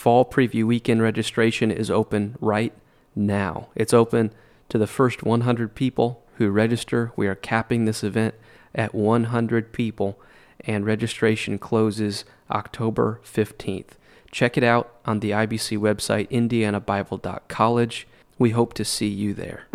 Fall Preview Weekend registration is open right now. It's open to the first 100 people who register. We are capping this event at 100 people, and registration closes October 15th. Check it out on the IBC website, indianabible.college. We hope to see you there.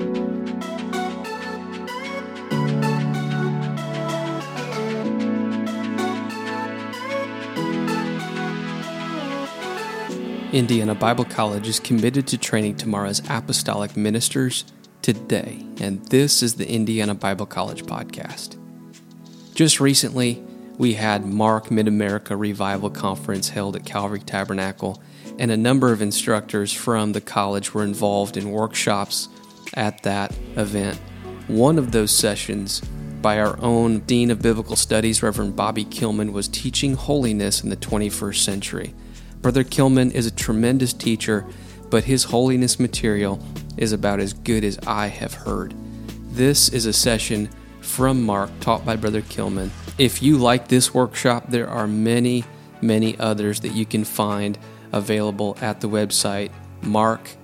Indiana Bible College is committed to training tomorrow's apostolic ministers today, and this is the Indiana Bible College podcast. Just recently, we had MARC Mid America Revival Conference held at Calvary Tabernacle, and a number of instructors from the college were involved in workshops at that event. One of those sessions by our own Dean of Biblical Studies, Reverend Bobby Kilman, was teaching holiness in the 21st century. Brother Kilman is a tremendous teacher, but his holiness material is about as good as I have heard. This is a session from MARC taught by Brother Kilman. If you like this workshop, there are many, many others that you can find available at the website mark-indy.com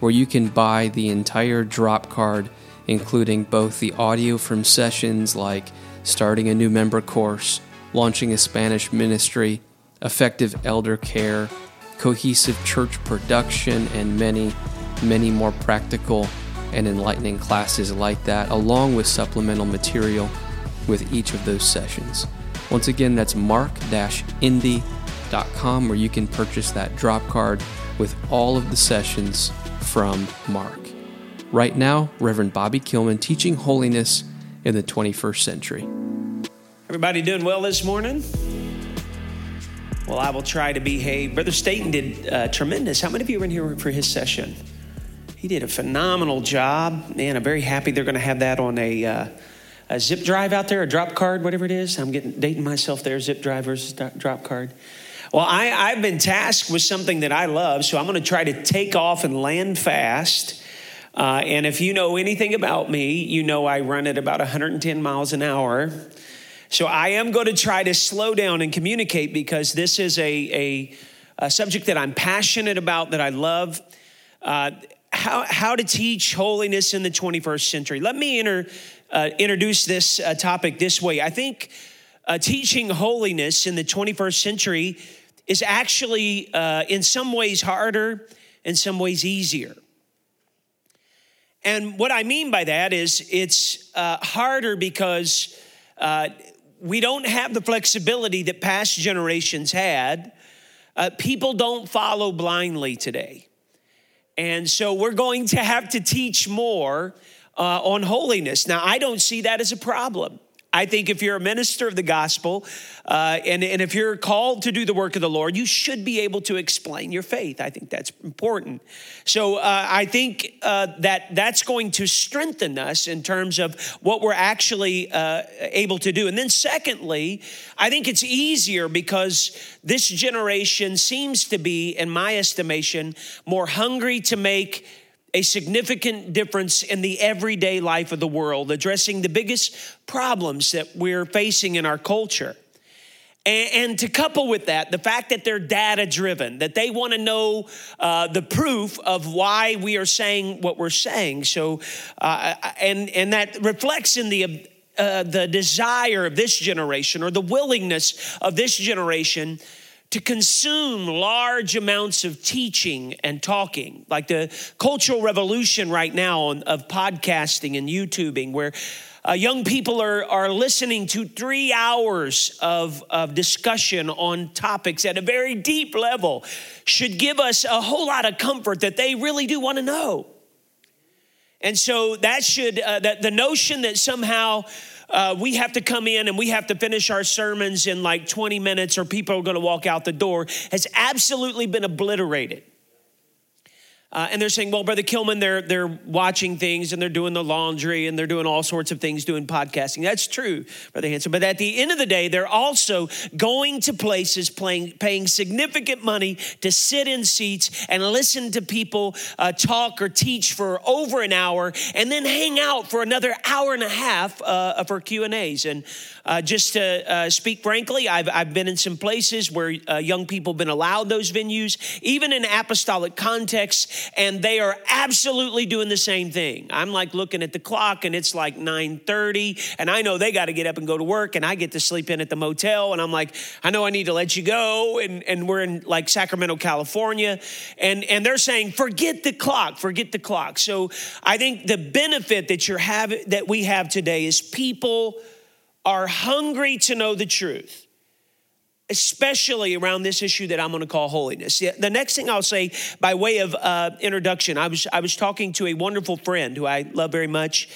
where you can buy the entire drop card including both the audio from sessions like starting a new member course launching a Spanish ministry, effective elder care, cohesive church production, and many, many more practical and enlightening classes like that, along with supplemental material with each of those sessions. Once again, that's mark-indy.com where you can purchase that drop card with all of the sessions from MARC. Right now, Reverend Bobby Kilman teaching holiness in the 21st century. Everybody doing well this morning? Well, I will try to behave. Brother Staten did uh, tremendous. How many of you were in here for his session? He did a phenomenal job. Man, I'm very happy they're going to have that on a, uh, a zip drive out there, a drop card, whatever it is. I'm getting dating myself there, zip drive versus drop card. Well, I, I've been tasked with something that I love, so I'm going to try to take off and land fast. Uh, and if you know anything about me, you know I run at about 110 miles an hour. So I am going to try to slow down and communicate because this is a, a, a subject that I'm passionate about, that I love. Uh, how, how to teach holiness in the 21st century. Let me inter, uh, introduce this uh, topic this way. I think uh, teaching holiness in the 21st century is actually, uh, in some ways, harder, in some ways, easier. And what I mean by that is it's uh, harder because we don't have the flexibility that past generations had. Uh, people don't follow blindly today. And so we're going to have to teach more uh, on holiness. Now, I don't see that as a problem. I think if you're a minister of the gospel uh, and, and if you're called to do the work of the Lord, you should be able to explain your faith. I think that's important. So uh, I think uh, that that's going to strengthen us in terms of what we're actually uh, able to do. And then, secondly, I think it's easier because this generation seems to be, in my estimation, more hungry to make a significant difference in the everyday life of the world, addressing the biggest problems that we're facing in our culture. And, to couple with that, the fact that they're data driven, that they want to know uh, the proof of why we are saying what we're saying. So, uh, and, and that reflects in the uh, the desire of this generation or the willingness of this generation to consume large amounts of teaching and talking, like the cultural revolution right now of podcasting and YouTubing, where uh, young people are, are listening to three hours of, of discussion on topics at a very deep level, should give us a whole lot of comfort that they really do want to know. And so that should, uh, that the notion that somehow uh, we have to come in and we have to finish our sermons in like 20 minutes or people are going to walk out the door has absolutely been obliterated. Uh, and they're saying, well, Brother Kilman, they're, they're watching things and they're doing the laundry and they're doing all sorts of things, doing podcasting. That's true, Brother Hanson. But at the end of the day, they're also going to places playing, paying significant money to sit in seats and listen to people uh, talk or teach for over an hour and then hang out for another hour and a half uh, for Q&As. And uh, just to uh, speak frankly, I've, I've been in some places where uh, young people have been allowed those venues, even in apostolic contexts, and they are absolutely doing the same thing. I'm like looking at the clock and it's like 9:30, and I know they got to get up and go to work, and I get to sleep in at the motel, and I'm like, I know I need to let you go, and, and we're in like Sacramento, California, and, and they're saying, forget the clock, forget the clock. So I think the benefit that you're having that we have today is people are hungry to know the truth, especially around this issue that I'm going to call holiness. The next thing I'll say by way of uh, introduction, I was, I was talking to a wonderful friend who I love very much.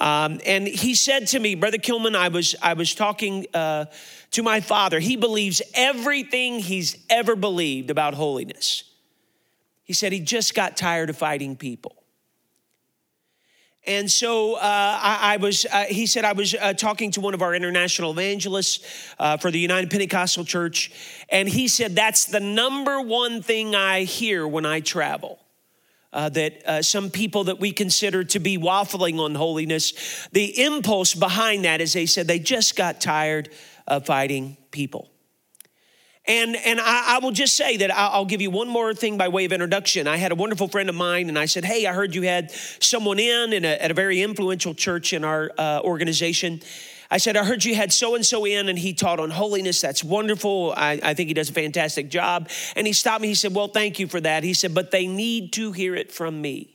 Um, and he said to me, Brother Kilman, I was, I was talking uh, to my father. He believes everything he's ever believed about holiness. He said he just got tired of fighting people. And so uh, I, I, was, uh, he said, I was uh, talking to one of our international evangelists uh, for the United Pentecostal Church, and he said, That's the number one thing I hear when I travel. Uh, that uh, some people that we consider to be waffling on holiness, the impulse behind that is they said they just got tired of fighting people. And, and I, I, will just say that I'll give you one more thing by way of introduction. I had a wonderful friend of mine, and I said, Hey, I heard you had someone in, in a, at a very influential church in our uh, organization. I said, I heard you had so and so in, and he taught on holiness. That's wonderful. I, I think he does a fantastic job. And he stopped me. He said, Well, thank you for that. He said, But they need to hear it from me.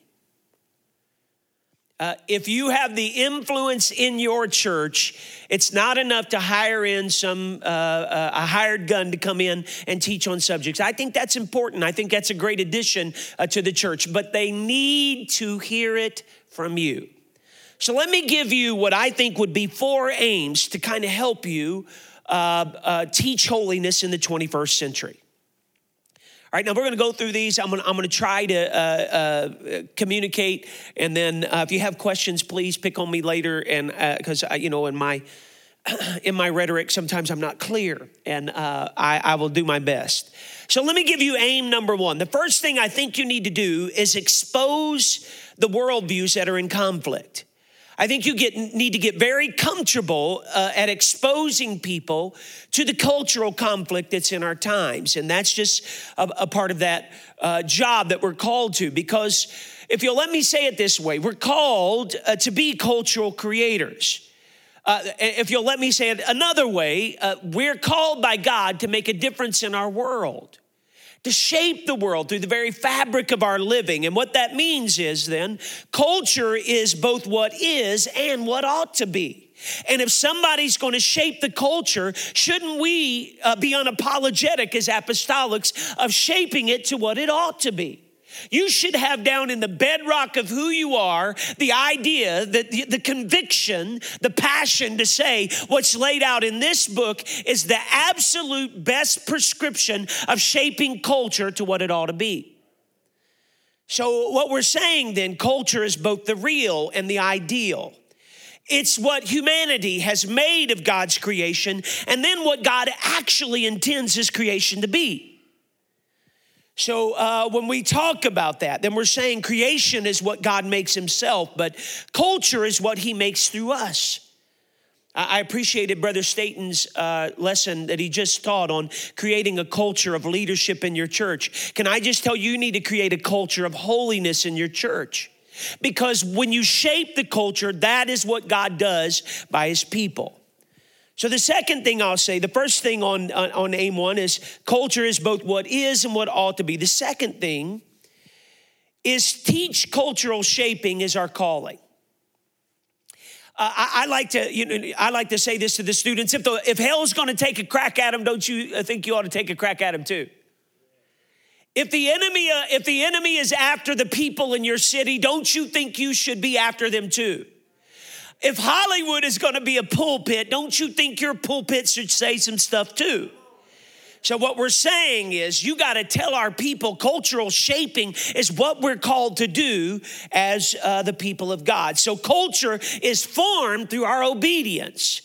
Uh, if you have the influence in your church, it's not enough to hire in some uh, uh, a hired gun to come in and teach on subjects. I think that's important. I think that's a great addition uh, to the church, but they need to hear it from you. So let me give you what I think would be four aims to kind of help you uh, teach holiness in the 21st century. All right, now we're going to go through these. I'm going to, I'm going to try to uh, uh, communicate, and then uh, if you have questions, please pick on me later. And because uh, you know, in my in my rhetoric, sometimes I'm not clear, and uh, I, I will do my best. So let me give you aim number one. The first thing I think you need to do is expose the worldviews that are in conflict. I think you get, need to get very comfortable uh, at exposing people to the cultural conflict that's in our times. And that's just a, a part of that uh, job that we're called to. Because if you'll let me say it this way, we're called uh, to be cultural creators. Uh, if you'll let me say it another way, uh, we're called by God to make a difference in our world to shape the world through the very fabric of our living. And what that means is then, culture is both what is and what ought to be. And if somebody's going to shape the culture, shouldn't we uh, be unapologetic as apostolics of shaping it to what it ought to be? You should have down in the bedrock of who you are the idea, the, the conviction, the passion to say what's laid out in this book is the absolute best prescription of shaping culture to what it ought to be. So, what we're saying then, culture is both the real and the ideal. It's what humanity has made of God's creation, and then what God actually intends His creation to be. So uh, when we talk about that, then we're saying creation is what God makes himself, but culture is what he makes through us. I appreciated Brother Staten's uh, lesson that he just taught on creating a culture of leadership in your church. Can I just tell you, you need to create a culture of holiness in your church? Because when you shape the culture, that is what God does by his people. So, the second thing I'll say, the first thing on, on, on, aim one is culture is both what is and what ought to be. The second thing is teach cultural shaping is our calling. Uh, I, I, like to, you know, I like to say this to the students: if the, if hell's going to take a crack at them, don't you think you ought to take a crack at them too? If the enemy, uh, if the enemy is after the people in your city, don't you think you should be after them too? If Hollywood is going to be a pulpit, don't you think your pulpit should say some stuff too? So, what we're saying is, you got to tell our people cultural shaping is what we're called to do as uh, the people of God. So, culture is formed through our obedience.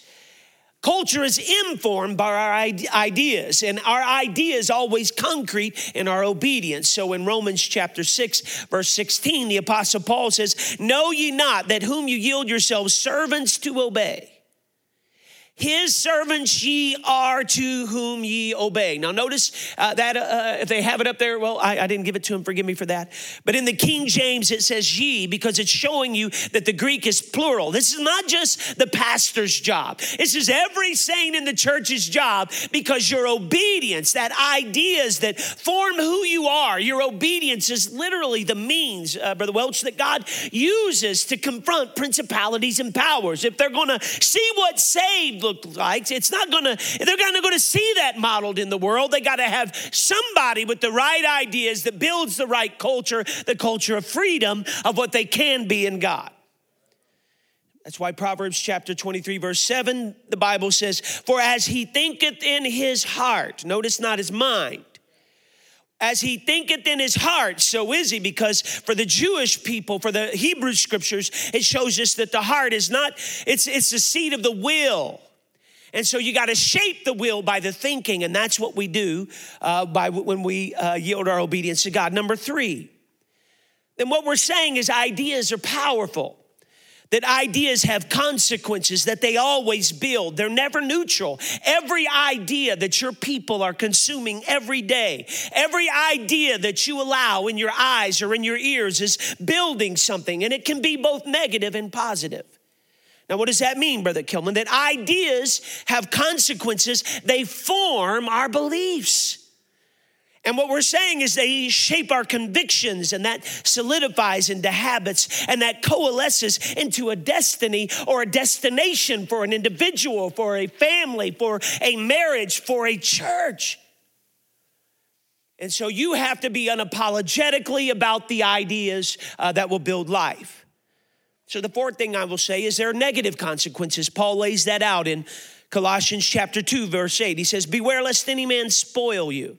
Culture is informed by our ideas, and our ideas always concrete in our obedience. So in Romans chapter 6, verse 16, the Apostle Paul says, Know ye not that whom you yield yourselves servants to obey? His servants ye are to whom ye obey. Now, notice uh, that uh, if they have it up there, well, I, I, didn't give it to him, forgive me for that. But in the King James, it says ye because it's showing you that the Greek is plural. This is not just the pastor's job, this is every saint in the church's job because your obedience, that ideas that form who you are, your obedience is literally the means, uh, Brother Welch, that God uses to confront principalities and powers. If they're going to see what saved look like. It's not gonna, they're not gonna see that modeled in the world. They gotta have somebody with the right ideas that builds the right culture, the culture of freedom of what they can be in God. That's why Proverbs chapter 23, verse 7, the Bible says, For as he thinketh in his heart, notice not his mind, as he thinketh in his heart, so is he. Because for the Jewish people, for the Hebrew scriptures, it shows us that the heart is not, it's, it's the seat of the will. And so you got to shape the will by the thinking, and that's what we do uh, by when we uh, yield our obedience to God. Number three, then what we're saying is ideas are powerful. That ideas have consequences, that they always build. They're never neutral. Every idea that your people are consuming every day, every idea that you allow in your eyes or in your ears is building something, and it can be both negative and positive. Now, what does that mean, Brother Kilman? That ideas have consequences, they form our beliefs. And what we're saying is they shape our convictions, and that solidifies into habits, and that coalesces into a destiny or a destination for an individual, for a family, for a marriage, for a church. And so you have to be unapologetically about the ideas uh, that will build life. So, the fourth thing I will say is there are negative consequences. Paul lays that out in Colossians chapter 2, verse 8. He says, Beware lest any man spoil you.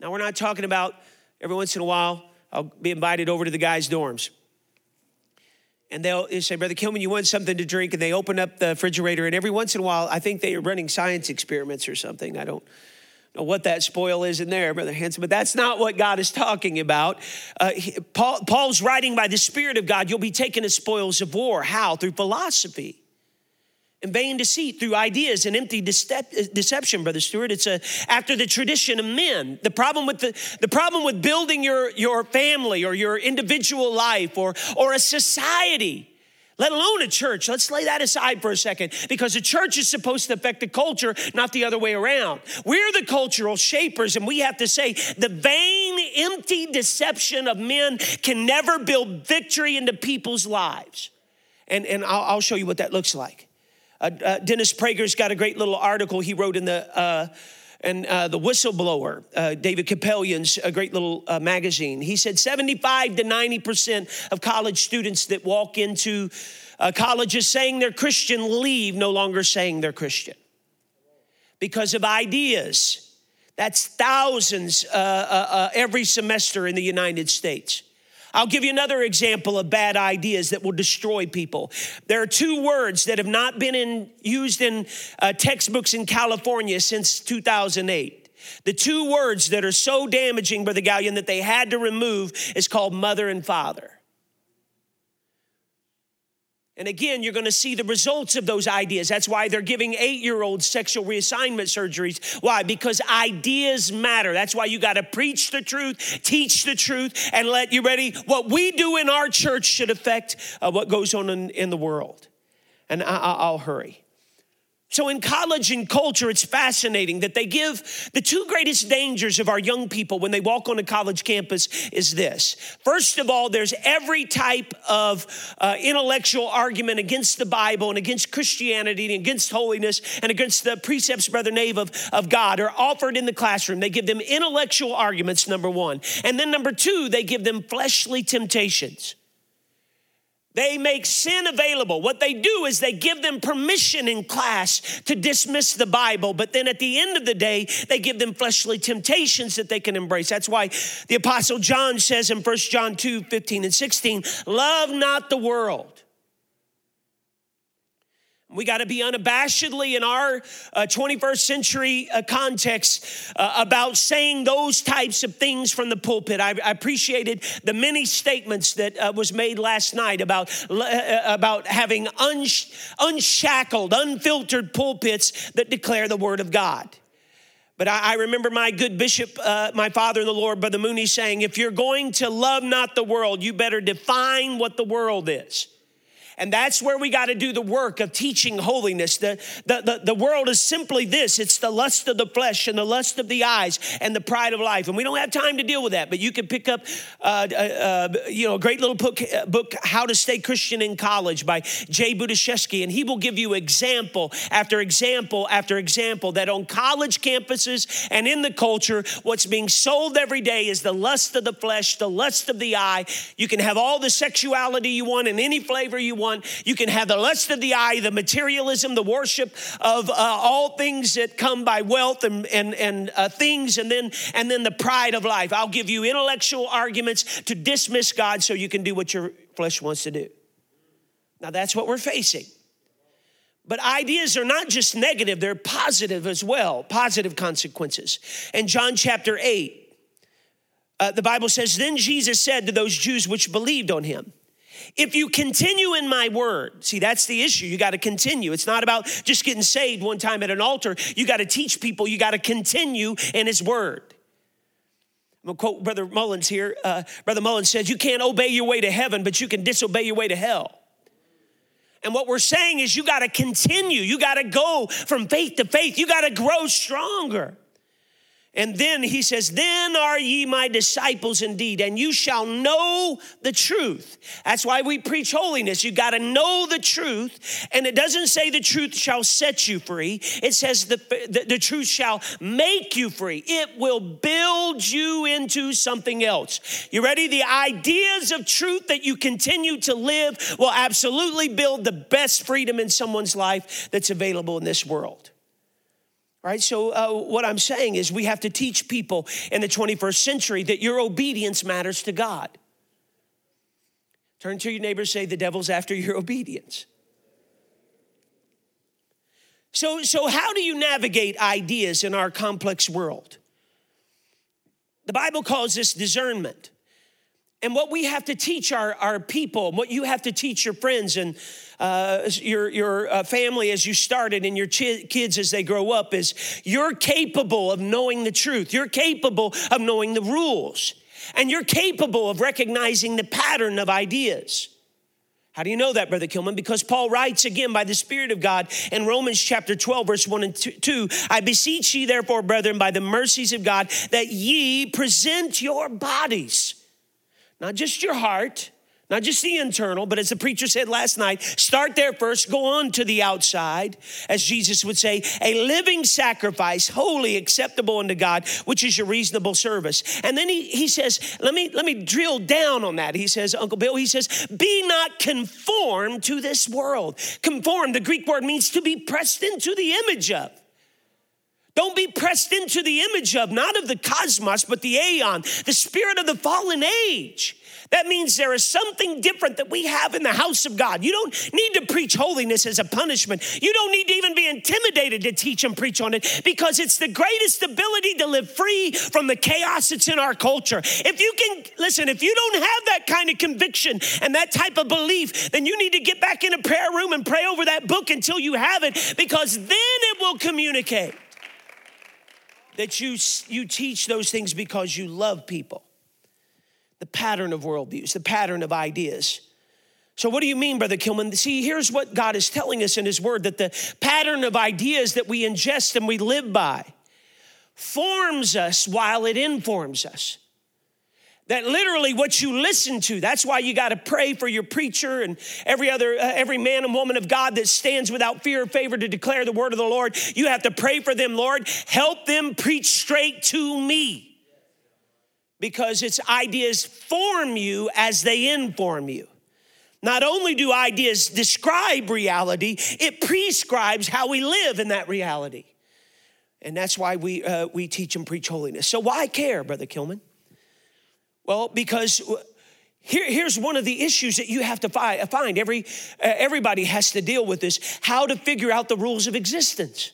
Now, we're not talking about every once in a while, I'll be invited over to the guys' dorms. And they'll say, Brother Kilman, you want something to drink? And they open up the refrigerator, and every once in a while, I think they are running science experiments or something. I don't know what that spoil is in there, Brother Hanson, but that's not what God is talking about. Uh, Paul, Paul's writing by the Spirit of God, you'll be taken as spoils of war. How? Through philosophy. And vain deceit through ideas and empty deception, Brother Stewart. It's a, after the tradition of men. The problem with the, the problem with building your, your family or your individual life or, or a society let alone a church. Let's lay that aside for a second because a church is supposed to affect the culture, not the other way around. We're the cultural shapers, and we have to say the vain, empty deception of men can never build victory into people's lives. And, and I'll, I'll show you what that looks like. Uh, uh, Dennis Prager's got a great little article he wrote in the. Uh, and uh, the whistleblower, uh, David Kupelian's a great little uh, magazine. He said 75 to 90% of college students that walk into uh, colleges saying they're Christian leave no longer saying they're Christian because of ideas. That's thousands uh, uh, every semester in the United States. I'll give you another example of bad ideas that will destroy people. There are two words that have not been in, used in uh, textbooks in California since 2008. The two words that are so damaging, Brother Gallion, that they had to remove is called mother and father. And again, you're going to see the results of those ideas. That's why they're giving eight year olds sexual reassignment surgeries. Why? Because ideas matter. That's why you got to preach the truth, teach the truth, and let you ready. What we do in our church should affect uh, what goes on in, in, the world. And I, I'll hurry. So, in college and culture, it's fascinating that they give the two greatest dangers of our young people when they walk on a college campus is this. First of all, there's every type of uh, intellectual argument against the Bible and against Christianity and against holiness and against the precepts, Brother Nave, of, of God are offered in the classroom. They give them intellectual arguments, number one. And then number two, they give them fleshly temptations. They make sin available. What they do is they give them permission in class to dismiss the Bible, but then at the end of the day, they give them fleshly temptations that they can embrace. That's why the Apostle John says in 1 John 2 15 and 16, Love not the world we got to be unabashedly in our uh, 21st century uh, context uh, about saying those types of things from the pulpit. I, I appreciated the many statements that uh, was made last night about, uh, uh, about having unsh- unshackled, unfiltered pulpits that declare the word of God. But I, I remember my good bishop, my father in the Lord, Brother Mooney, saying, if you're going to love not the world, you better define what the world is. And that's where we got to do the work of teaching holiness. The, the, the, the, world is simply this it's the lust of the flesh and the lust of the eyes and the pride of life. And we don't have time to deal with that, but you can pick up, uh, uh, uh you know, a great little book, uh, book, How to Stay Christian in College by J. Budziszewski. And he will give you example after example after example that on college campuses and in the culture, what's being sold every day is the lust of the flesh, the lust of the eye. You can have all the sexuality you want in any flavor you want You can have the lust of the eye, the materialism, the worship of uh, all things that come by wealth and, and, and uh, things, and then, and then the pride of life. I'll give you intellectual arguments to dismiss God so you can do what your flesh wants to do. Now, that's what we're facing. But ideas are not just negative, they're positive as well, positive consequences. In John chapter 8, uh, the Bible says, Then Jesus said to those Jews which believed on him, if you continue in my word, see, that's the issue. You got to continue. It's not about just getting saved one time at an altar. You got to teach people, you got to continue in his word. I'm gonna quote Brother Mullins here. Uh, Brother Mullins says, You can't obey your way to heaven, but you can disobey your way to hell. And what we're saying is, you got to continue. You got to go from faith to faith. You got to grow stronger. And then he says, Then are ye my disciples indeed, and you shall know the truth. That's why we preach holiness. You got to know the truth. And it doesn't say the truth shall set you free, it says the, the, the truth shall make you free. It will build you into something else. You ready? The ideas of truth that you continue to live will absolutely build the best freedom in someone's life that's available in this world. Right? So, uh, what I'm saying is, we have to teach people in the 21st century that your obedience matters to God. Turn to your neighbor, say, The devil's after your obedience. So, so, how do you navigate ideas in our complex world? The Bible calls this discernment. And what we have to teach our, our people, what you have to teach your friends and uh, your, your uh, family as you started and your ch- kids as they grow up is you're capable of knowing the truth. You're capable of knowing the rules. And you're capable of recognizing the pattern of ideas. How do you know that, Brother Kilman? Because Paul writes again by the Spirit of God in Romans chapter 12, verse 1 and 2 I beseech ye, therefore, brethren, by the mercies of God, that ye present your bodies not just your heart, not just the internal, but as the preacher said last night, start there first, go on to the outside, as Jesus would say, a living sacrifice, holy, acceptable unto God, which is your reasonable service. And then he, he says, let me, let me drill down on that. He says, Uncle Bill, he says, be not conformed to this world. Conform, the Greek word means to be pressed into the image of. Don't be pressed into the image of, not of the cosmos, but the aeon, the spirit of the fallen age. That means there is something different that we have in the house of God. You don't need to preach holiness as a punishment. You don't need to even be intimidated to teach and preach on it because it's the greatest ability to live free from the chaos that's in our culture. If you can, listen, if you don't have that kind of conviction and that type of belief, then you need to get back in a prayer room and pray over that book until you have it because then it will communicate that you, you teach those things because you love people. The pattern of worldviews, the pattern of ideas. So, what do you mean, Brother Kilman? See, here's what God is telling us in His Word that the pattern of ideas that we ingest and we live by forms us while it informs us that literally what you listen to that's why you got to pray for your preacher and every other uh, every man and woman of god that stands without fear or favor to declare the word of the lord you have to pray for them lord help them preach straight to me because its ideas form you as they inform you Not only do ideas describe reality, it prescribes how we live in that reality. And that's why we, uh, we teach and preach holiness. So, why care, Brother Kilman? Well, because here, here's one of the issues that you have to fi- find. Every, uh, everybody has to deal with this how to figure out the rules of existence.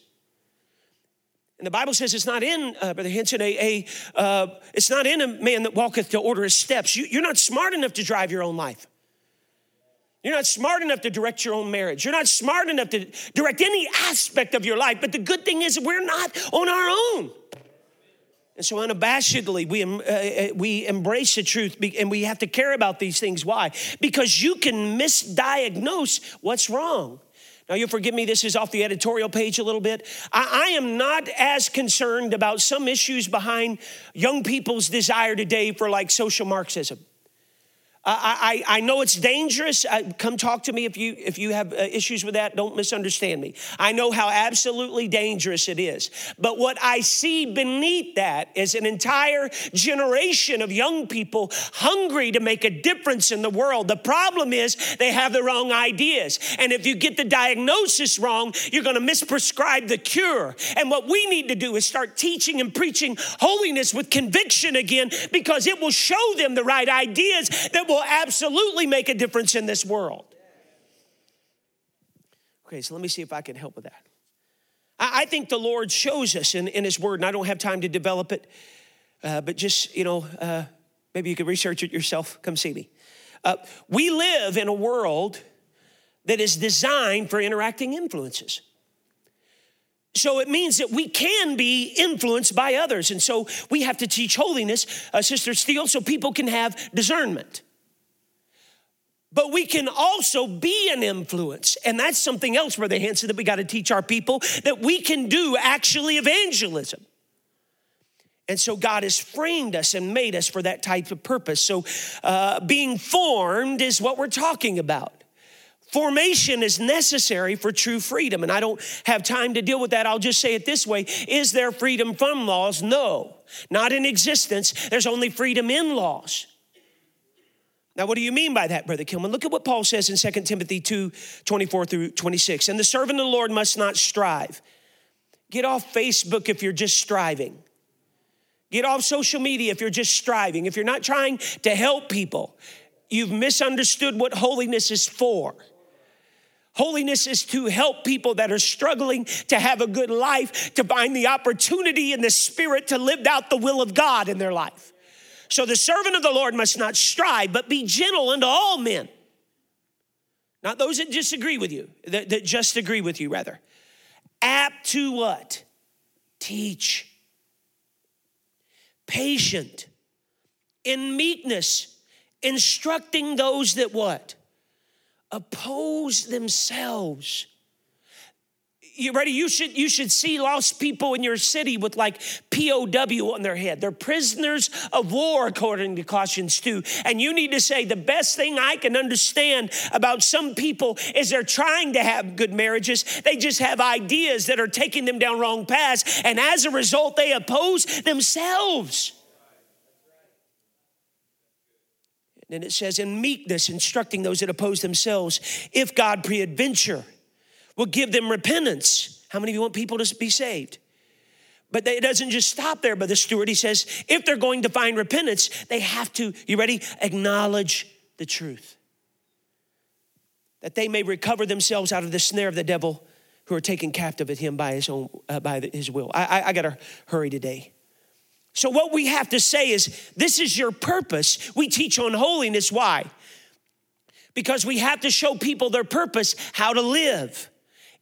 And the Bible says it's not in, uh, Brother Henson, a, a uh, it's not in a man that walketh to order his steps. You, you're not smart enough to drive your own life. You're not smart enough to direct your own marriage. You're not smart enough to direct any aspect of your life. But the good thing is, we're not on our own. And so, unabashedly, we, uh, uh, we embrace the truth and we have to care about these things. Why? Because you can misdiagnose what's wrong. Now, you'll forgive me, this is off the editorial page a little bit. I, I, am not as concerned about some issues behind young people's desire today for like social Marxism. I, I, I know it's dangerous. I, come talk to me if you, if you have uh, issues with that. Don't misunderstand me. I know how absolutely dangerous it is. But what I see beneath that is an entire generation of young people hungry to make a difference in the world. The problem is they have the wrong ideas. And if you get the diagnosis wrong, you're going to misprescribe the cure. And what we need to do is start teaching and preaching holiness with conviction again because it will show them the right ideas that will absolutely make a difference in this world. Okay, so let me see if I can help with that. I, think the Lord shows us in, in His Word, and I don't have time to develop it, uh, but just, you know, uh, maybe you can research it yourself. Come see me. Uh, we live in a world that is designed for interacting influences. So it means that we can be influenced by others. And so we have to teach holiness, uh, Sister Steele, so people can have discernment. But we can also be an influence. And that's something else, Brother Hanson, that we got to teach our people that we can do actually evangelism. And so God has framed us and made us for that type of purpose. So uh, being formed is what we're talking about. Formation is necessary for true freedom. And I don't have time to deal with that. I'll just say it this way Is there freedom from laws? No, not in existence. There's only freedom in laws. Now, what do you mean by that, Brother Kilman? Look at what Paul says in 2 Timothy 2 24 through 26. And the servant of the Lord must not strive. Get off Facebook if you're just striving. Get off social media if you're just striving. If you're not trying to help people, you've misunderstood what holiness is for. Holiness is to help people that are struggling to have a good life, to find the opportunity in the spirit to live out the will of God in their life. So the servant of the Lord must not strive, but be gentle unto all men. Not those that disagree with you, that, that just agree with you, rather. Apt to what? Teach. Patient. In meekness, instructing those that what? Oppose themselves you ready? You should, you should see lost people in your city with like POW on their head. They're prisoners of war, according to Colossians 2. And you need to say, the best thing I can understand about some people is they're trying to have good marriages. They just have ideas that are taking them down wrong paths. And as a result, they oppose themselves. And it says, in meekness, instructing those that oppose themselves, if God preadventure will give them repentance. How many of you want people to be saved? But it doesn't just stop there, but the steward, he says, if they're going to find repentance, they have to, you ready? Acknowledge the truth. That they may recover themselves out of the snare of the devil who are taken captive at him by his own, uh, by his will. I, I, I gotta hurry today. So what we have to say is, this is your purpose. We teach on holiness. Why? Because we have to show people their purpose, how to live.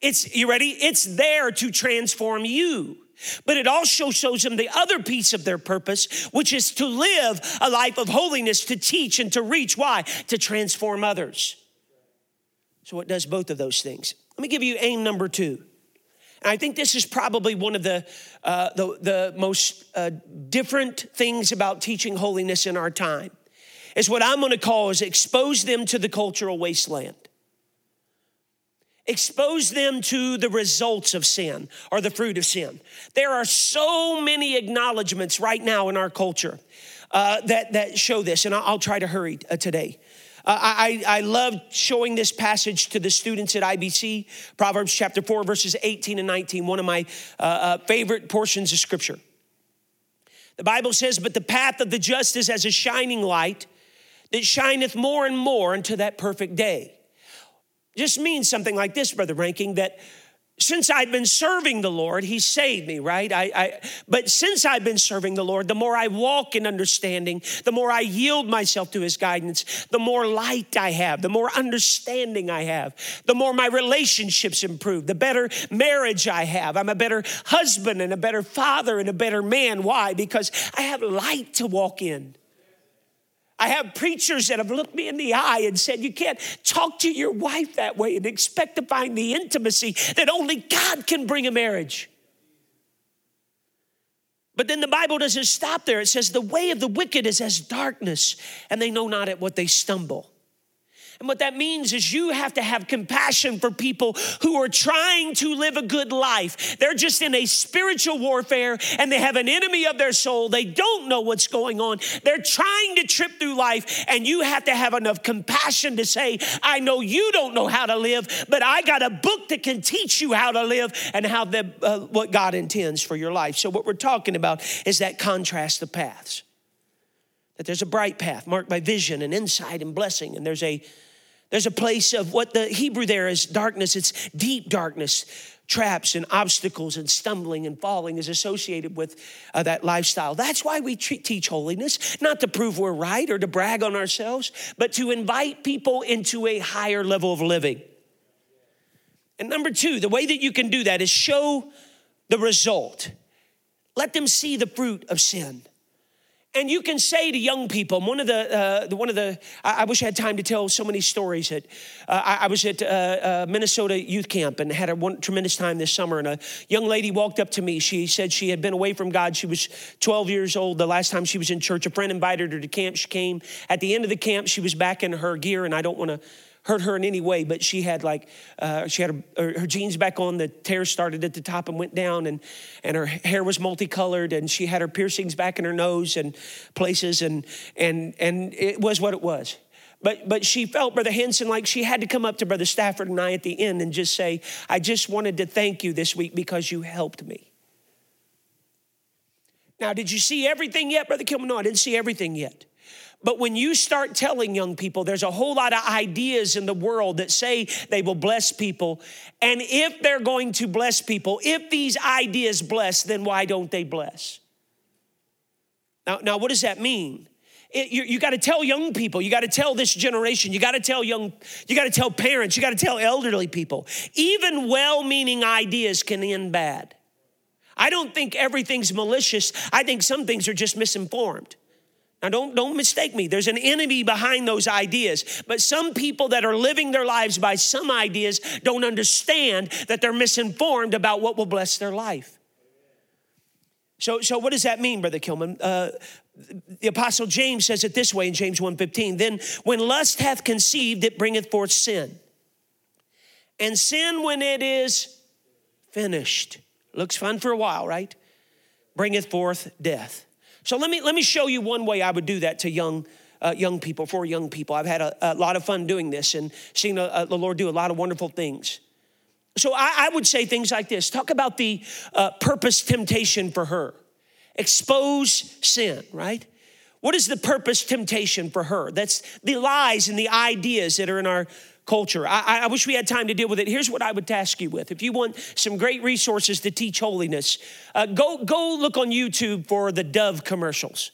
It's, you ready? It's there to transform you. But it also shows them the other piece of their purpose, which is to live a life of holiness, to teach and to reach. Why? To transform others. So it does both of those things. Let me give you aim number two. And I think this is probably one of the, uh, the, the, most uh, different things about teaching holiness in our time. Is what I'm gonna call is expose them to the cultural wasteland expose them to the results of sin or the fruit of sin. There are so many acknowledgments right now in our culture uh, that, that show this, and I'll, try to hurry uh, today. I, I love showing this passage to the students at IBC, Proverbs chapter 4, verses 18 and 19, one of my uh, uh, favorite portions of scripture. The Bible says, But the path of the just is as a shining light that shineth more and more unto that perfect day. Just means something like this, Brother Ranking, that since I've been serving the Lord, He saved me, right? I, I, but since I've been serving the Lord, the more I walk in understanding, the more I yield myself to His guidance, the more light I have, the more understanding I have, the more my relationships improve, the better marriage I have. I'm a better husband and a better father and a better man. Why? Because I have light to walk in. I have preachers that have looked me in the eye and said, You can't talk to your wife that way and expect to find the intimacy that only God can bring a marriage. But then the Bible doesn't stop there. It says, The way of the wicked is as darkness, and they know not at what they stumble. And what that means is you have to have compassion for people who are trying to live a good life. They're just in a spiritual warfare and they have an enemy of their soul. They don't know what's going on. They're trying to trip through life, and you have to have enough compassion to say, I know you don't know how to live, but I got a book that can teach you how to live and how the, uh, what God intends for your life. So, what we're talking about is that contrast of paths. That there's a bright path marked by vision and insight and blessing, and there's a there's a place of what the Hebrew there is darkness, it's deep darkness. Traps and obstacles and stumbling and falling is associated with uh, that lifestyle. That's why we treat, teach holiness, not to prove we're right or to brag on ourselves, but to invite people into a higher level of living. And number two, the way that you can do that is show the result. Let them see the fruit of sin. And you can say to young people, one of the, uh, the one of the, I, I, wish I had time to tell so many stories. That uh, I, I, was at uh, uh, Minnesota youth camp and had a one, tremendous time this summer. And a young lady walked up to me. She said she had been away from God. She was 12 years old the last time she was in church. A friend invited her to camp. She came. At the end of the camp, she was back in her gear, and I don't want to hurt her in any way, but she had like, uh, she had her, her, jeans back on, the tear started at the top and went down, and, and her hair was multicolored, and she had her piercings back in her nose and places, and, and, and it was what it was. But, but she felt, Brother Henson, like she had to come up to Brother Stafford and I at the end and just say, I just wanted to thank you this week because you helped me. Now, did you see everything yet, Brother Kilman? No, I didn't see everything yet. But when you start telling young people, there's a whole lot of ideas in the world that say they will bless people. And if they're going to bless people, if these ideas bless, then why don't they bless? Now, now what does that mean? It, you, you got to tell young people, you got to tell this generation, you got to tell young, you got to tell parents, you got to tell elderly people. Even well meaning ideas can end bad. I don't think everything's malicious, I think some things are just misinformed. Now, don't, don't mistake me. There's an enemy behind those ideas. But some people that are living their lives by some ideas don't understand that they're misinformed about what will bless their life. So, so what does that mean, Brother Kilman? Uh, the apostle james says it this way in james 1.15 then when lust hath conceived it bringeth forth sin and sin when it is finished looks fun for a while right bringeth forth death so let me let me show you one way I would do that to young uh, young people for young people. I've had a, a lot of fun doing this and seeing uh, the Lord do a lot of wonderful things. So I, I would say things like this: talk about the uh, purpose temptation for her, expose sin, right? What is the purpose temptation for her? That's the lies and the ideas that are in our culture. I, I, wish we had time to deal with it. Here's what I would task you with. If you want some great resources to teach holiness, uh, go, go look on YouTube for the Dove commercials.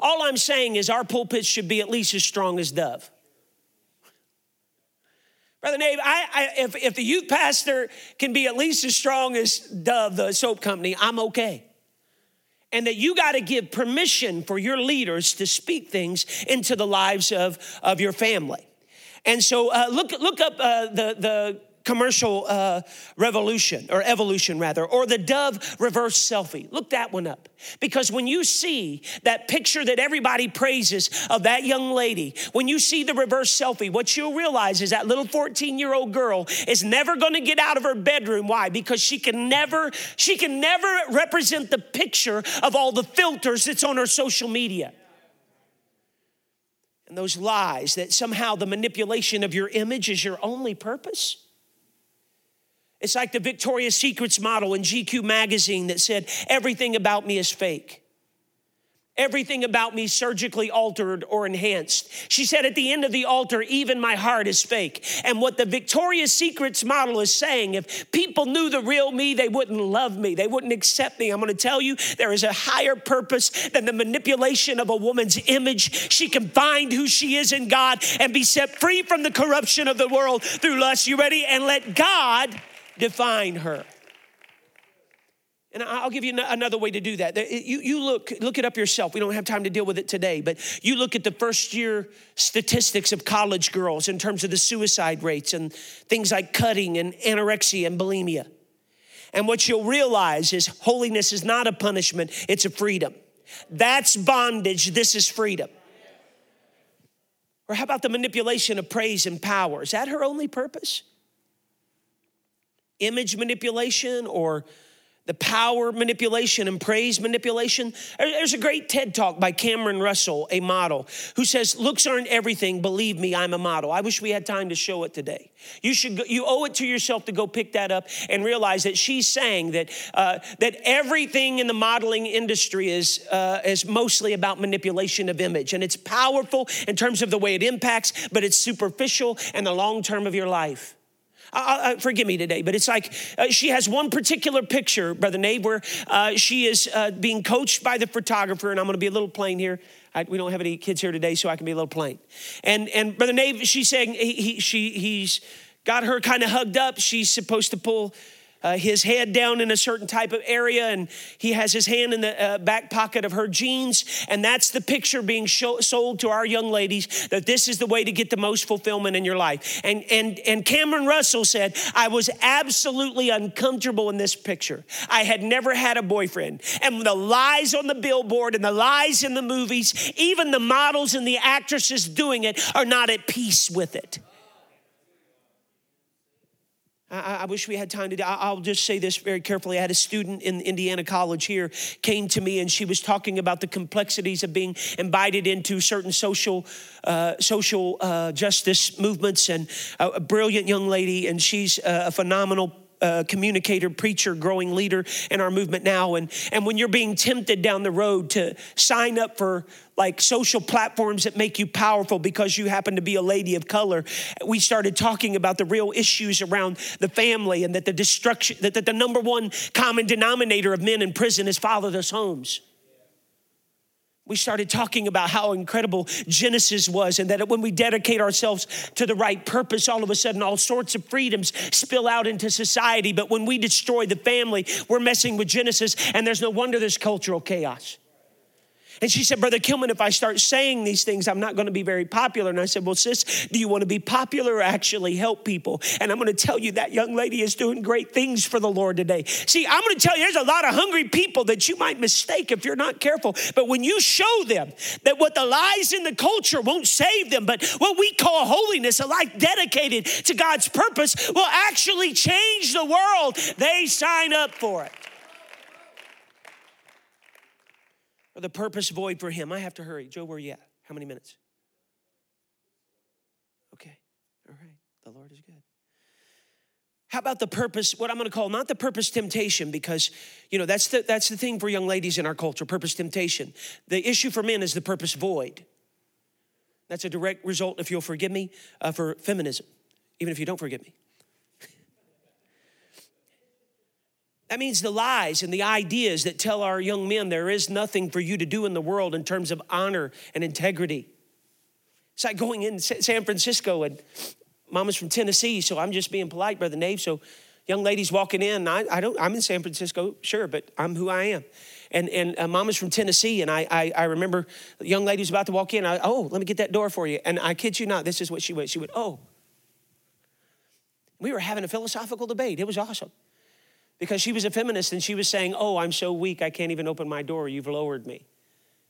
All I'm saying is our pulpits should be at least as strong as Dove. Brother Nave, I, I, if, if the youth pastor can be at least as strong as Dove, the soap company, I'm okay and that you got to give permission for your leaders to speak things into the lives of, of your family. And so uh, look, look up uh, the, the commercial uh, revolution or evolution rather or the dove reverse selfie. Look that one up. Because when you see that picture that everybody praises of that young lady when you see the reverse selfie what you'll realize is that little 14 year old girl is never going to get out of her bedroom. Why? Because she can never she can never represent the picture of all the filters that's on her social media and those lies that somehow the manipulation of your image is your only purpose. It's like the Victoria's Secrets model in GQ magazine that said, everything about me is fake. Everything about me surgically altered or enhanced. She said, at the end of the altar, even my heart is fake. And what the Victoria's Secrets model is saying, if people knew the real me, they wouldn't love me, they wouldn't accept me. I'm gonna tell you, there is a higher purpose than the manipulation of a woman's image. She can find who she is in God and be set free from the corruption of the world through lust. You ready? And let God define her. And I'll give you another way to do that. You, you look, look it up yourself. We don't have time to deal with it today, but you look at the first year statistics of college girls in terms of the suicide rates and things like cutting and anorexia and bulimia. And what you'll realize is holiness is not a punishment, it's a freedom. That's bondage, this is freedom. Or how about the manipulation of praise and power? Is that her only purpose? Image manipulation or the power manipulation and praise manipulation. There's a great TED talk by Cameron Russell, a model, who says, Looks aren't everything. Believe me, I'm a model. I wish we had time to show it today. You should go, you owe it to yourself to go pick that up and realize that she's saying that uh, that everything in the modeling industry is uh, is mostly about manipulation of image, and it's powerful in terms of the way it impacts, but it's superficial in the long term of your life. Uh, forgive me today, but it's like uh, she has one particular picture, Brother Nate, where uh, she is uh, being coached by the photographer, and I'm going to be a little plain here. I, we don't have any kids here today, so I can be a little plain. And and Brother Nate, she's saying he, he she he's got her kind of hugged up. She's supposed to pull uh, his head down in a certain type of area, and he has his hand in the uh, back pocket of her jeans. And that's the picture being show, sold to our young ladies that this is the way to get the most fulfillment in your life. And, and, and Cameron Russell said, I was absolutely uncomfortable in this picture. I had never had a boyfriend. And the lies on the billboard and the lies in the movies, even the models and the actresses doing it, are not at peace with it. I, I, wish we had time to. I'll just say this very carefully. I had a student in Indiana College here came to me, and she was talking about the complexities of being invited into certain social uh, social uh, justice movements. And a, brilliant young lady, and she's a phenomenal uh, communicator, preacher, growing leader in our movement now. And, and when you're being tempted down the road to sign up for like social platforms that make you powerful because you happen to be a lady of color, we started talking about the real issues around the family and that the destruction, that, that the number one common denominator of men in prison is fatherless homes we started talking about how incredible Genesis was, and that when we dedicate ourselves to the right purpose, all of a sudden all sorts of freedoms spill out into society. But when we destroy the family, we're messing with Genesis, and there's no wonder there's cultural chaos. And she said, Brother Kilman, if I start saying these things, I'm not going to be very popular. And I said, Well, sis, do you want to be popular or actually help people? And I'm going to tell you that young lady is doing great things for the Lord today. See, I'm going to tell you, there's a lot of hungry people that you might mistake if you're not careful. But when you show them that what the lies in the culture won't save them, but what we call holiness, a life dedicated to God's purpose, will actually change the world, they sign up for it. Or the purpose void for him. I have to hurry. Joe, where are you at? How many minutes? Okay, all right. The Lord is good. How about the purpose, what I'm gonna call not the purpose temptation, because you know that's the that's the thing for young ladies in our culture, purpose temptation. The issue for men is the purpose void. That's a direct result, if you'll forgive me, uh, for feminism, even if you don't forgive me. That means the lies and the ideas that tell our young men there is nothing for you to do in the world in terms of honor and integrity. It's like going in San Francisco and mama's from Tennessee, so I'm just being polite, Brother Nave. So young ladies walking in, I, I don't, I'm in San Francisco, sure, but I'm who I am. And, and uh, mama's from Tennessee, and I, I, I remember young ladies about to walk in. I, oh, let me get that door for you. And I kid you not, this is what she went. She went, oh. We were having a philosophical debate. It was awesome because she was a feminist and she was saying, Oh, I'm so weak, I can't even open my door. You've lowered me.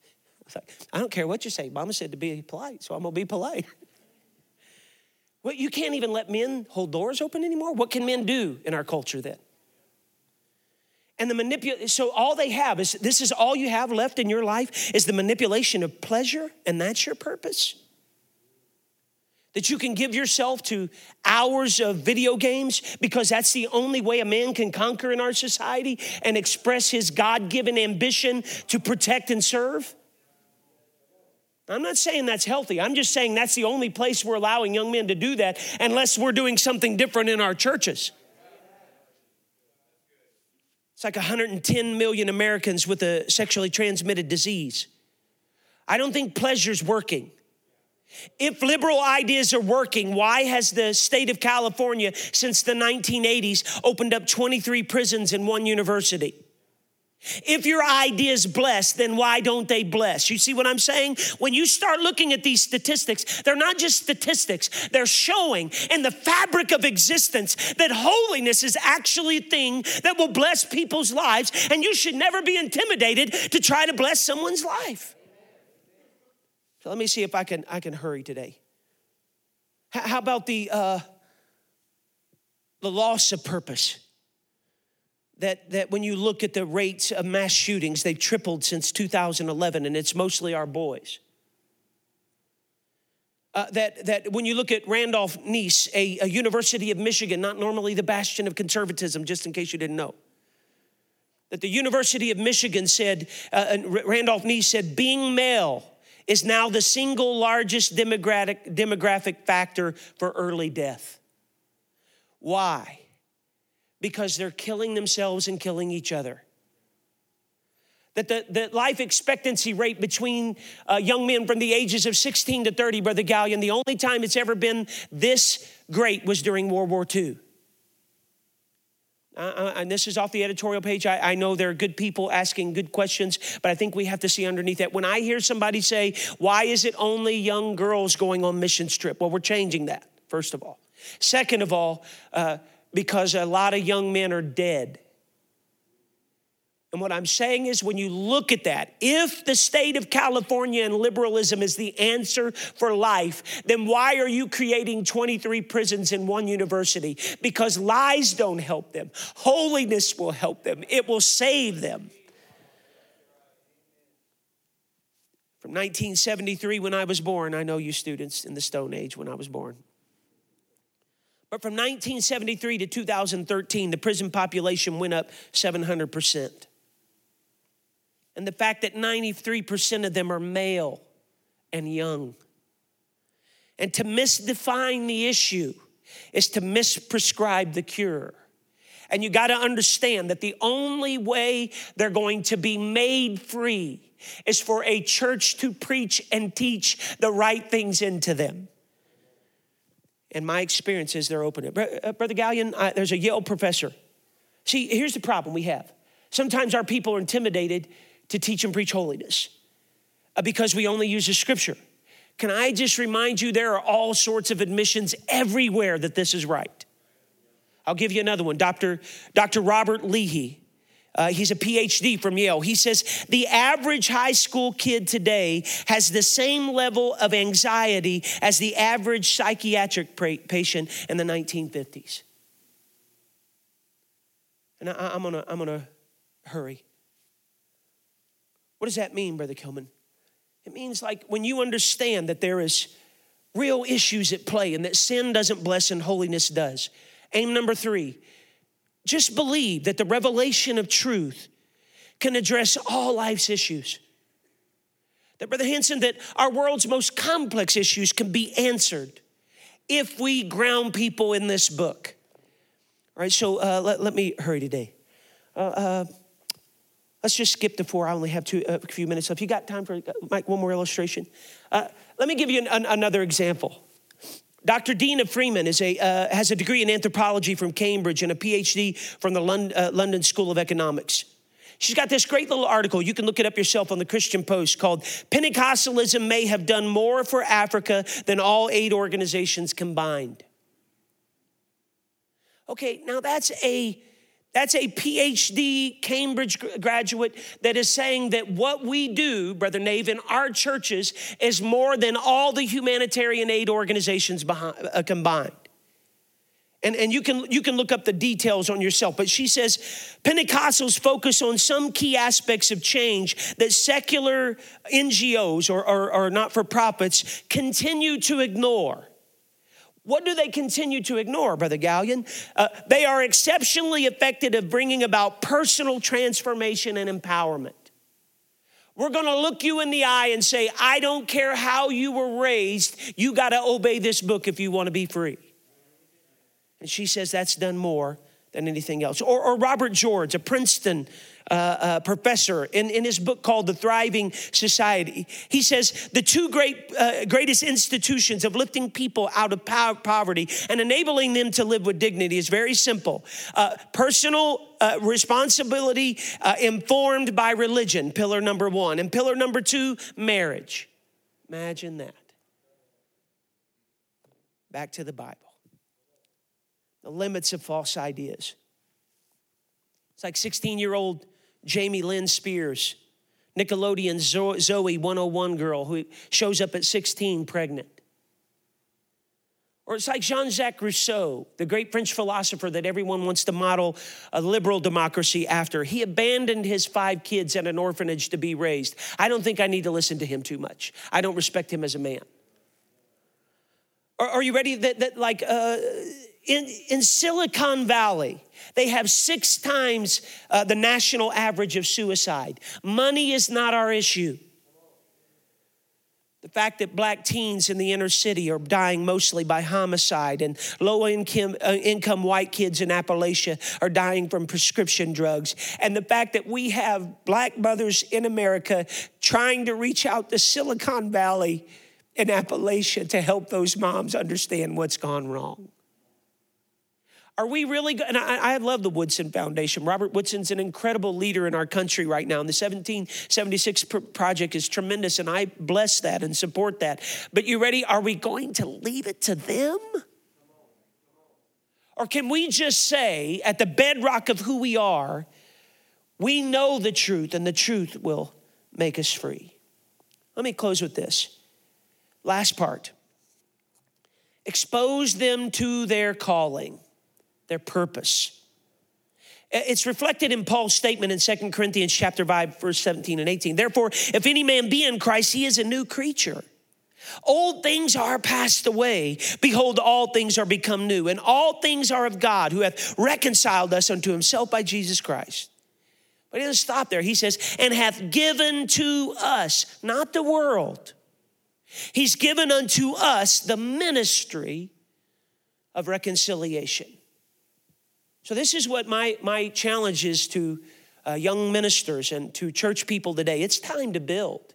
I was like, I don't care what you say. Mama said to be polite, so I'm gonna be polite. well, you can't even let men hold doors open anymore. What can men do in our culture then? And the manipulation, so all they have is this is all you have left in your life is the manipulation of pleasure, and that's your purpose. That you can give yourself to hours of video games because that's the only way a man can conquer in our society and express his God given ambition to protect and serve? I'm not saying that's healthy. I'm just saying that's the only place we're allowing young men to do that unless we're doing something different in our churches. It's like 110 million Americans with a sexually transmitted disease. I don't think pleasure's working. If liberal ideas are working, why has the state of California since the 1980s opened up 23 prisons and one university? If your ideas bless, then why don't they bless? You see what I'm saying? When you start looking at these statistics, they're not just statistics, they're showing in the fabric of existence that holiness is actually a thing that will bless people's lives, and you should never be intimidated to try to bless someone's life. So let me see if I can, I can hurry today. How about the, uh, the loss of purpose? That, that when you look at the rates of mass shootings, they've tripled since 2011, and it's mostly our boys. Uh, that, that when you look at Randolph Nesse, a, a University of Michigan, not normally the bastion of conservatism, just in case you didn't know, that the University of Michigan said, uh, Randolph Nesse said, being male is now the single largest demographic, demographic factor for early death. Why? Because they're killing themselves and killing each other. That the, the life expectancy rate between uh, young men from the ages of 16 to 30, Brother Gallion, the only time it's ever been this great was during World War II. Uh, uh, and this is off the editorial page. I, I, know there are good people asking good questions, but I think we have to see underneath that. When I hear somebody say, Why is it only young girls going on mission trip? Well, we're changing that, first of all. Second of all, uh, because a lot of young men are dead and what I'm saying is, when you look at that, if the state of California and liberalism is the answer for life, then why are you creating 23 prisons in one university? Because lies don't help them, holiness will help them, it will save them. From 1973, when I was born, I know you students in the Stone Age when I was born. But from 1973 to 2013, the prison population went up 700 percent and the fact that 93% of them are male and young. And to misdefine the issue is to misprescribe the cure. And you got to understand that the only way they're going to be made free is for a church to preach and teach the right things into them. And my experience is they're open. Uh, Brother Gallion, there's a Yale professor. See, here's the problem we have. Sometimes our people are intimidated to teach and preach holiness uh, because we only use the scripture. Can I just remind you, there are all sorts of admissions everywhere that this is right. I'll give you another one. Dr. Dr. Robert Leahy, uh, he's a PhD from Yale. He says the average high school kid today has the same level of anxiety as the average psychiatric patient in the 1950s. And I, I'm gonna, I'm gonna hurry. What does that mean, Brother Kilman? It means like when you understand that there is real issues at play and that sin doesn't bless and holiness does. Aim number three, just believe that the revelation of truth can address all life's issues. That, Brother Hanson, that our world's most complex issues can be answered if we ground people in this book. All right, so uh, let, let me hurry today. Uh, uh, Let's just skip the four. I only have two, a few minutes If You got time for Mike, one more illustration? Uh, let me give you an, an, another example. Dr. Dena Freeman is a, uh, has a degree in anthropology from Cambridge and a PhD from the London, uh, London School of Economics. She's got this great little article. You can look it up yourself on the Christian Post called Pentecostalism May Have Done More for Africa Than All Aid Organizations Combined. Okay, now that's a that's a PhD Cambridge graduate that is saying that what we do, Brother Nave, in our churches is more than all the humanitarian aid organizations behind, uh, combined. And, and you, can, you can look up the details on yourself, but she says Pentecostals focus on some key aspects of change that secular NGOs or, or, or not for profits continue to ignore. What do they continue to ignore, Brother Gallion? Uh, they are exceptionally effective at bringing about personal transformation and empowerment. We're gonna look you in the eye and say, I don't care how you were raised, you gotta obey this book if you wanna be free. And she says that's done more than anything else. Or, or Robert George, a Princeton uh, uh, professor, in, in his book called The Thriving Society, he says the two great, uh, greatest institutions of lifting people out of poverty and enabling them to live with dignity is very simple uh, personal uh, responsibility uh, informed by religion, pillar number one, and pillar number two, marriage. Imagine that. Back to the Bible the limits of false ideas. It's like 16 year old Jamie Lynn Spears, Nickelodeon Zoe 101 girl who shows up at 16 pregnant. Or it's like Jean Jacques Rousseau, the great French philosopher that everyone wants to model a liberal democracy after. He abandoned his five kids at an orphanage to be raised. I don't think I need to listen to him too much. I don't respect him as a man. Are, you ready that, that like, uh, in, in Silicon Valley, they have six times uh, the national average of suicide. Money is not our issue. The fact that black teens in the inner city are dying mostly by homicide, and low income, uh, income white kids in Appalachia are dying from prescription drugs, and the fact that we have black mothers in America trying to reach out to Silicon Valley in Appalachia to help those moms understand what's gone wrong. Are we really And I, I, love the Woodson Foundation. Robert Woodson's an incredible leader in our country right now. And the 1776 project is tremendous, and I bless that and support that. But you ready? Are we going to leave it to them? Or can we just say, at the bedrock of who we are, we know the truth, and the truth will make us free? Let me close with this. Last part expose them to their calling their purpose. It's reflected in Paul's statement in 2 Corinthians chapter 5 verse 17 and 18. Therefore, if any man be in Christ, he is a new creature. Old things are passed away. Behold, all things are become new, and all things are of God, who hath reconciled us unto himself by Jesus Christ. But he doesn't stop there. He says, and hath given to us, not the world. He's given unto us the ministry of reconciliation. So, this is what my, my challenge is to uh, young ministers and to church people today. It's time to build.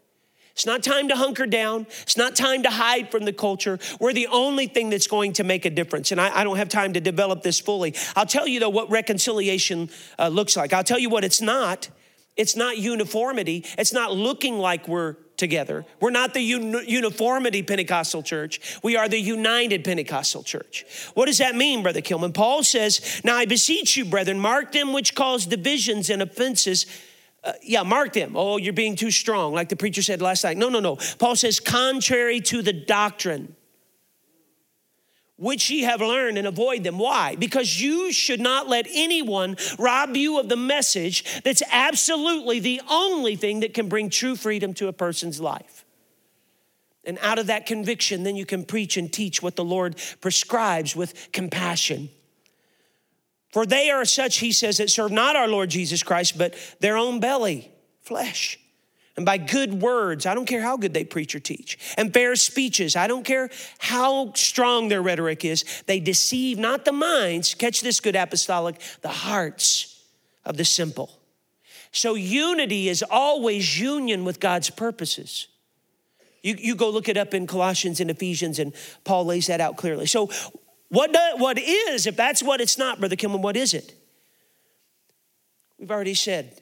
It's not time to hunker down. It's not time to hide from the culture. We're the only thing that's going to make a difference. And I, I don't have time to develop this fully. I'll tell you, though, what reconciliation uh, looks like. I'll tell you what it's not. It's not uniformity. It's not looking like we're together. We're not the un- uniformity Pentecostal church. We are the united Pentecostal church. What does that mean, Brother Kilman? Paul says, Now I beseech you, brethren, mark them which cause divisions and offenses. Uh, yeah, mark them. Oh, you're being too strong, like the preacher said last night. No, no, no. Paul says, contrary to the doctrine which ye have learned and avoid them. Why? Because you should not let anyone rob you of the message that's absolutely the only thing that can bring true freedom to a person's life. And out of that conviction, then you can preach and teach what the Lord prescribes with compassion. For they are such, he says, that serve not our Lord Jesus Christ, but their own belly, flesh and by good words, I don't care how good they preach or teach, and fair speeches, I don't care how strong their rhetoric is, they deceive not the minds, catch this good apostolic, the hearts of the simple. So unity is always union with God's purposes. You, you go look it up in Colossians and Ephesians, and Paul lays that out clearly. So, what, do, what is, if that's what it's not, Brother Kilman, what is it? We've already said,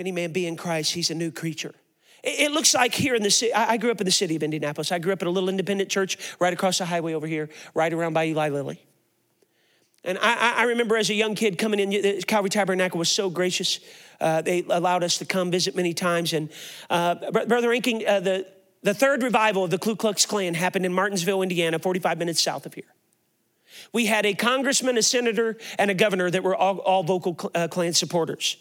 any man be in Christ, he's a new creature. It looks like here in the city, I grew up in the city of Indianapolis. I grew up at a little independent church right across the highway over here, right around by Eli Lilly. And I, I remember as a young kid coming in, Calvary Tabernacle was so gracious. Uh, they allowed us to come visit many times. And uh, Brother Inking, uh, the, the third revival of the Ku Klux Klan happened in Martinsville, Indiana, 45 minutes south of here. We had a congressman, a senator, and a governor that were all, all vocal uh, Klan supporters.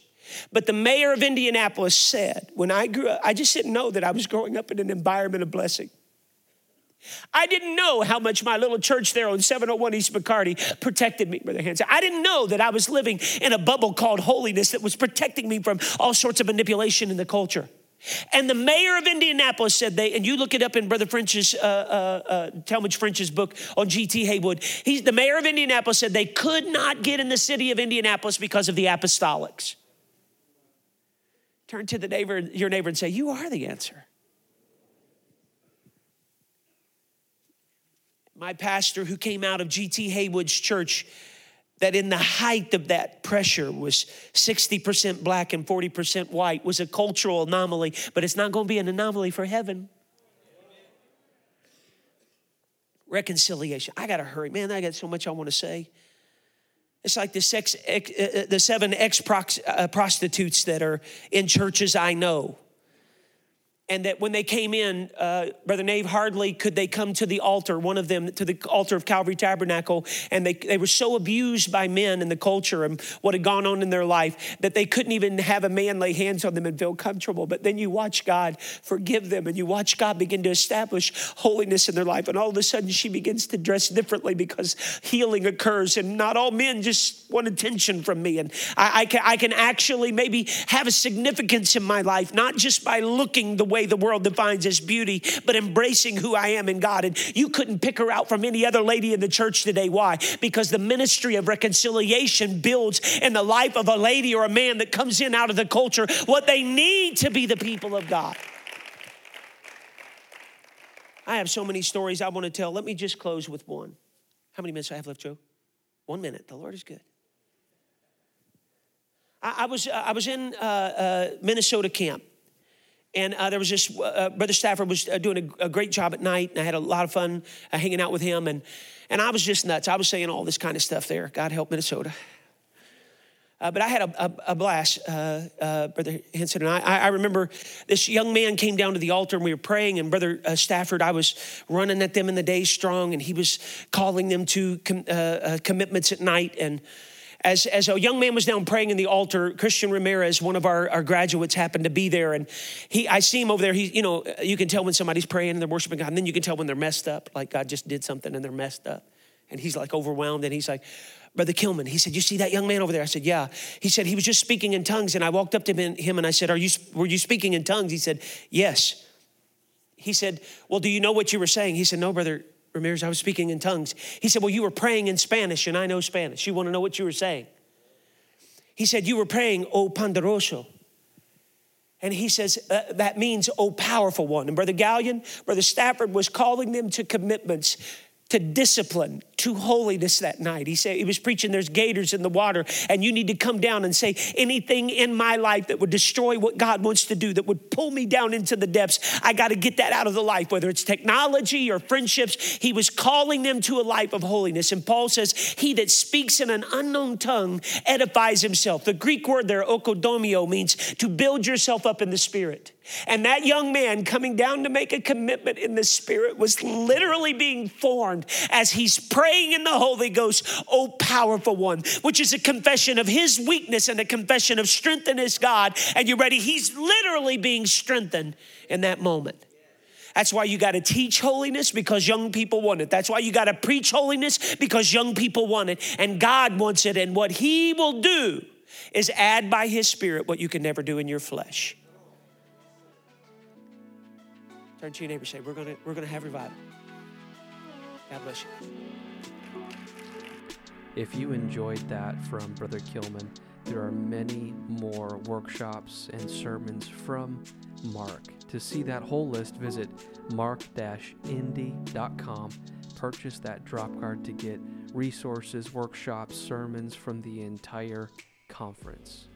But the mayor of Indianapolis said, when I grew up, I just didn't know that I was growing up in an environment of blessing. I didn't know how much my little church there on 701 East McCarty protected me, Brother Hanson. I didn't know that I was living in a bubble called holiness that was protecting me from all sorts of manipulation in the culture. And the mayor of Indianapolis said they, and you look it up in Brother French's, uh, uh, uh, Talmage French's book on G.T. Haywood. He's the mayor of Indianapolis said they could not get in the city of Indianapolis because of the apostolics. Turn to the neighbor, your neighbor, and say, "You are the answer." My pastor, who came out of G.T. Haywood's church, that in the height of that pressure was 60% black and 40% white was a cultural anomaly, but it's not going to be an anomaly for heaven. Reconciliation. I got to hurry. Man, I got so much I want to say. It's like the, sex, uh, uh, the seven ex uh, prostitutes that are in churches I know and that when they came in, uh, Brother Nave, hardly could they come to the altar, one of them to the altar of Calvary Tabernacle, and they, they were so abused by men and the culture and what had gone on in their life that they couldn't even have a man lay hands on them and feel comfortable. But then you watch God forgive them and you watch God begin to establish holiness in their life. And all of a sudden, she begins to dress differently because healing occurs. And not all men just want attention from me. And I, I can, I can actually maybe have a significance in my life, not just by looking the way way the world defines as beauty, but embracing who I am in God. And you couldn't pick her out from any other lady in the church today. Why? Because the ministry of reconciliation builds in the life of a lady or a man that comes in out of the culture what they need to be the people of God. I have so many stories I want to tell. Let me just close with one. How many minutes I have left, Joe? One minute. The Lord is good. I, I was, uh, I was in uh, uh, Minnesota camp and uh, there was this, uh, Brother Stafford was uh, doing a, a, great job at night, and I had a lot of fun uh, hanging out with him. And, and I was just nuts. I was saying all this kind of stuff there. God help Minnesota. Uh, but I had a, a, a blast, uh, Brother Henson and I. I. I. remember this young man came down to the altar and we were praying, and Brother Stafford, I was running at them in the day strong, and he was calling them to com- commitments at night. And as, as a young man was down praying in the altar, Christian Ramirez, one of our, our graduates, happened to be there. And he, I see him over there. He, you know, you can tell when somebody's praying and they're worshiping God. And then you can tell when they're messed up, like God just did something and they're messed up. And he's like overwhelmed. And he's like, Brother Kilman, he said, You see that young man over there? I said, Yeah. He said, He was just speaking in tongues. And I walked up to him and I said, Are you, Were you speaking in tongues? He said, Yes. He said, Well, do you know what you were saying? He said, No, brother. Ramirez, I was speaking in tongues. He said, Well, you were praying in Spanish, and I know Spanish. You want to know what you were saying? He said, You were praying, O Poderoso. And he says, uh, That means, O powerful one. And Brother Gallion, Brother Stafford was calling them to commitments to discipline, to holiness that night. He said he was preaching there's gators in the water and you need to come down and say anything in my life that would destroy what God wants to do that would pull me down into the depths. I got to get that out of the life whether it's technology or friendships. He was calling them to a life of holiness. And Paul says, "He that speaks in an unknown tongue edifies himself." The Greek word there oikodomeo means to build yourself up in the spirit. And that young man coming down to make a commitment in the Spirit was literally being formed as he's praying in the Holy Ghost, Oh, powerful one, which is a confession of his weakness and a confession of strength in his God. And you ready? He's literally being strengthened in that moment. That's why you got to teach holiness because young people want it. That's why you got to preach holiness because young people want it. And God wants it. And what He will do is add by His Spirit what you can never do in your flesh. Turn to your neighbor say, We're gonna we're gonna have revival. God bless you. If you enjoyed that from Brother Kilman, there are many more workshops and sermons from MARC. To see that whole list, visit mark-indy.com. Purchase that drop card to get resources, workshops, sermons from the entire conference.